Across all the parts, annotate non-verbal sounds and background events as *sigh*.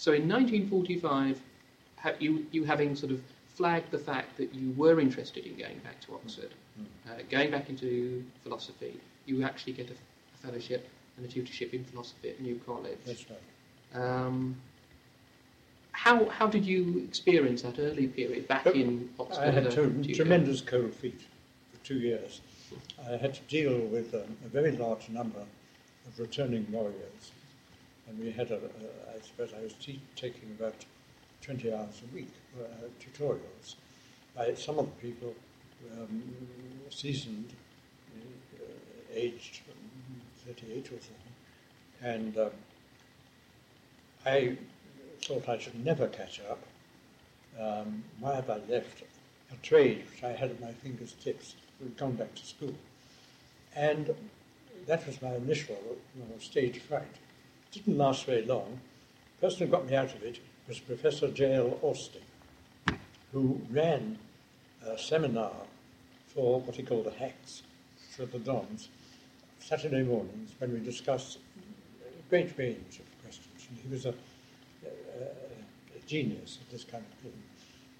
So in 1945, you, you having sort of flagged the fact that you were interested in going back to Oxford, uh, going back into philosophy, you actually get a, a fellowship and a tutorship in philosophy at New College. That's right. Um, how, how did you experience that early period back Oh, in Oxford? I had a tremendous cold feet for two years. I had to deal with um, a very large number of returning warriors, and we had, a, a, I suppose, I was taking about 20 hours a week uh, tutorials by some of the people um, seasoned, uh, aged 38 or so, and um, I thought I should never catch up. Um, why have I left a trade which I had at my fingers' tips? We'd gone back to school. And that was my initial you know, stage fright. Didn't last very long. The person who got me out of it was Professor J.L. Austin, who ran a seminar for what he called the hacks, for the dons, Saturday mornings when we discussed a great range of questions. And he was a, a, a genius at this kind of thing.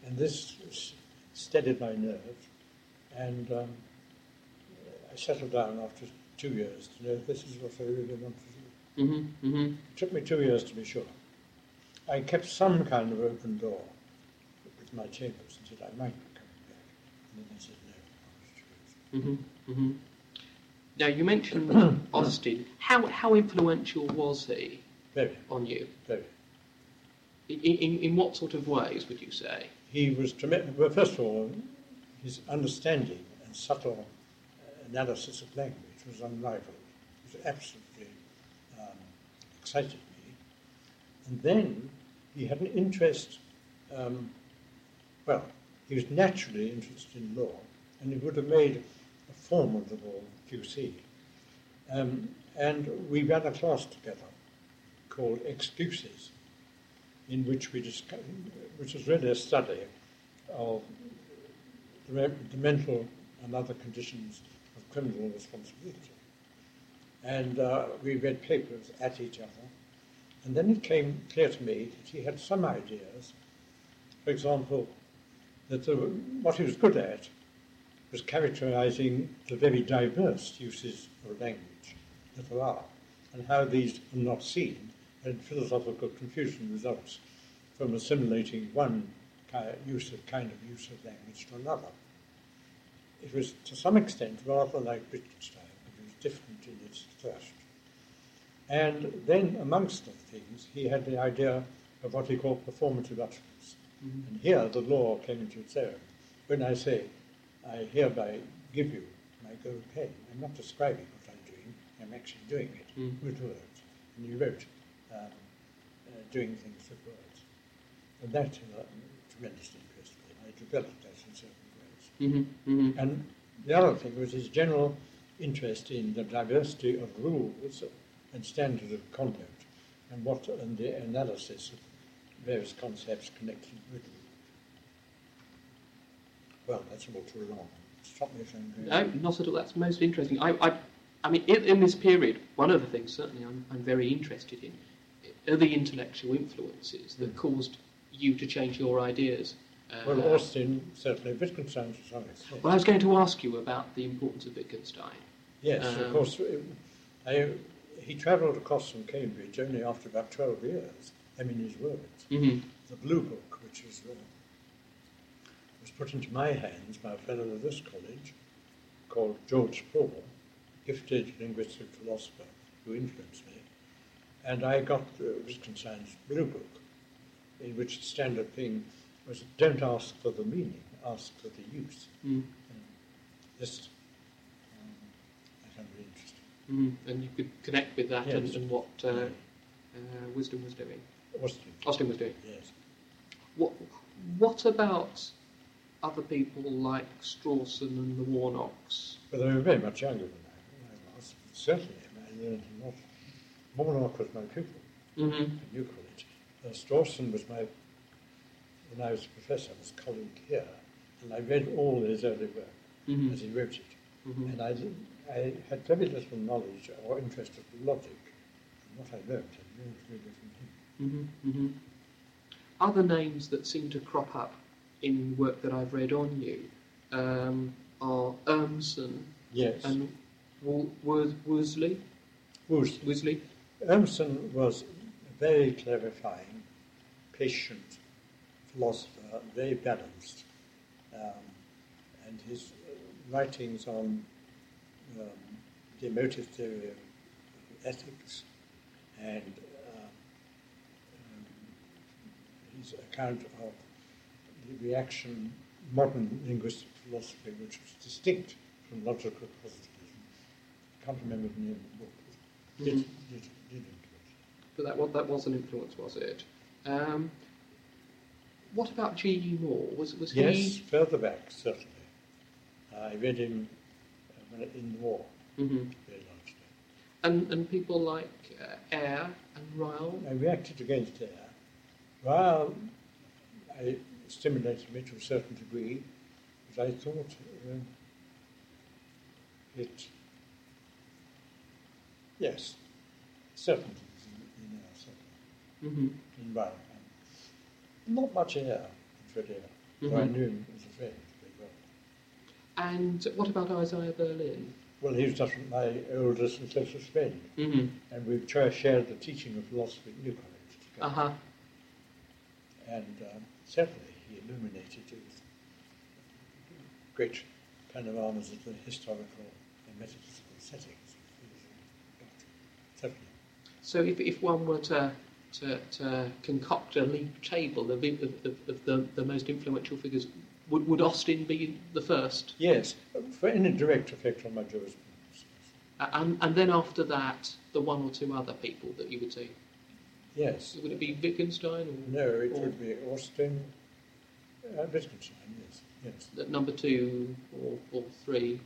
And this steadied my nerve. And um, I settled down after two years to know this is what I really want to do. Mm-hmm, mm-hmm. It took me two years to be sure. I kept some kind of open door with my chambers and said I might be coming back. And then they said no. I was choosing. Mm-hmm, mm-hmm. Now, you mentioned *coughs* Austin. How, how influential was he Very, on you? very. In, in, in what sort of ways would you say? He was tremendous. Well, first of all, his understanding and subtle uh, analysis of language was unrivaled. It was absolutely excited me. And then he had an interest. Um, well, he was naturally interested in law, and he would have made a formidable QC. Um, and we ran a class together called Excuses in which we discuss, which is really a study of the, the mental and other conditions of criminal responsibility. And uh, we read papers at each other. And then it came clear to me that he had some ideas. For example, that the, what he was good at was characterizing the very diverse uses of language that there are, and how these are not seen, and philosophical confusion results from assimilating one kind use of kind of use of language to another. It was to some extent rather like Wittgenstein, different in its thrust. And then, amongst other things, he had the idea of what he called performative utterance. And here the law came into its own. When I say, I hereby give you my gold pen, I'm not describing what I'm doing, I'm actually doing it Mm. with words. And you wrote um, uh, doing things with words. And that uh, tremendously impressed me. I developed that in certain ways. Mm-hmm, mm-hmm. And the other thing was his general interest in the diversity of rules and standards of conduct and what and the analysis of various concepts connected with them. Well, that's all too long. Stop me if I'm. No, not at all. That's most interesting. I, I, I mean, in, in this period, one of the things certainly I'm, I'm very interested in are the intellectual influences that Mm. caused you to change your ideas. Uh, Well, Austin, certainly Wittgenstein extent. well, I was going to ask you about the importance of Wittgenstein. Yes, Um, of course. I, he travelled across from Cambridge only after about 12 years. I mean, his words. Mm-hmm. The Blue Book, which was, uh, was put into my hands by a fellow of this college called George Paul, gifted linguistic philosopher who influenced me. And I got uh, Wittgenstein's Blue Book, in which the standard thing was don't ask for the meaning, ask for the use. Mm. This um, I found really Mm. And you could connect with that and, Yes. and what uh, uh, Wisdom was doing. Austin, Austin was doing. yes. What, what about other people like Strawson and the Warnocks? But they were very much younger than I, I was. Certainly, I lot. Was my pupil Mm-hmm. at New College. Uh, Strawson was my, when I was a professor, was colleague here, and I read all his early work Mm-hmm. as he wrote it. Mm-hmm. And I, I had very little knowledge or interest of logic. And what I learned, I learned really from him. hmm hmm Other names that seem to crop up in work that I've read on you um, are Urmson Yes. and Wo- Wo- Worsley. Worsley. Worsley. Urmson was a very clarifying, patient philosopher, very balanced, um, and his writings on um, the emotive theory of ethics and uh, um, his account of the reaction, modern linguistic philosophy, which was distinct from logical positivism. I can't remember the name of the book. but Did, did. But that, wa- that was an influence, was it? Um, what about G.E. Moore? Was, was Yes, he... further back, certainly. I read him in the war, Mhm. largely. And, and people like uh, Ayer and Ryle? I reacted against Ayer. While I stimulated me to a certain degree, but I thought um, it, yes, certain things in, in Ayer, certainly, hmm in Ryle. Not much Ayer in Fred Ayer, though I knew him as a friend. And what about Isaiah Berlin? Well, he was just my oldest and closest friend. hmm and we shared the teaching of philosophy at New College together. Uh-huh. And um, certainly he illuminated it with great panoramas of the historical and metaphysical settings of his doctrine. Certainly. So if, if one were to, to, to concoct a league table of, of, of, of the, the most influential figures, would, would Austin be the first? Yes, for any direct effect on my jurisprudence. And, and then after that, the one or two other people that you would say? Yes. Would it be Wittgenstein or No, it or would be Austin, uh, Wittgenstein, yes. Yes. at number two or, or three?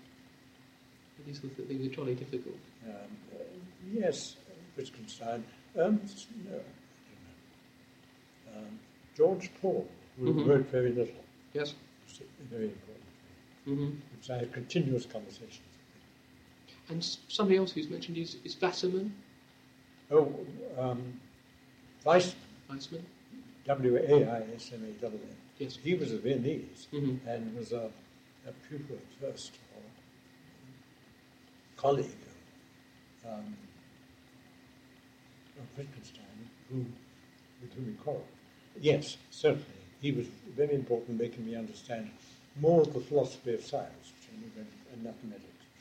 These were, these were jolly difficult. Um, uh, yes, Wittgenstein. Um, no, I don't know. Um, George Paul, who Mhm. wrote very little, Yes? Very important to me, hmm because I had continuous conversations with And s- somebody else who's mentioned is, is Wasserman. Oh, um, Waismann, Waismann. W-A-I-S-M-A-N. Yes. He was a Viennese hmm and was a, a pupil at first, or colleague of, um, of Wittgenstein, who, with whom he quarreled. Yes, certainly. He was very important in making me understand more of the philosophy of science, which I knew very, and mathematics.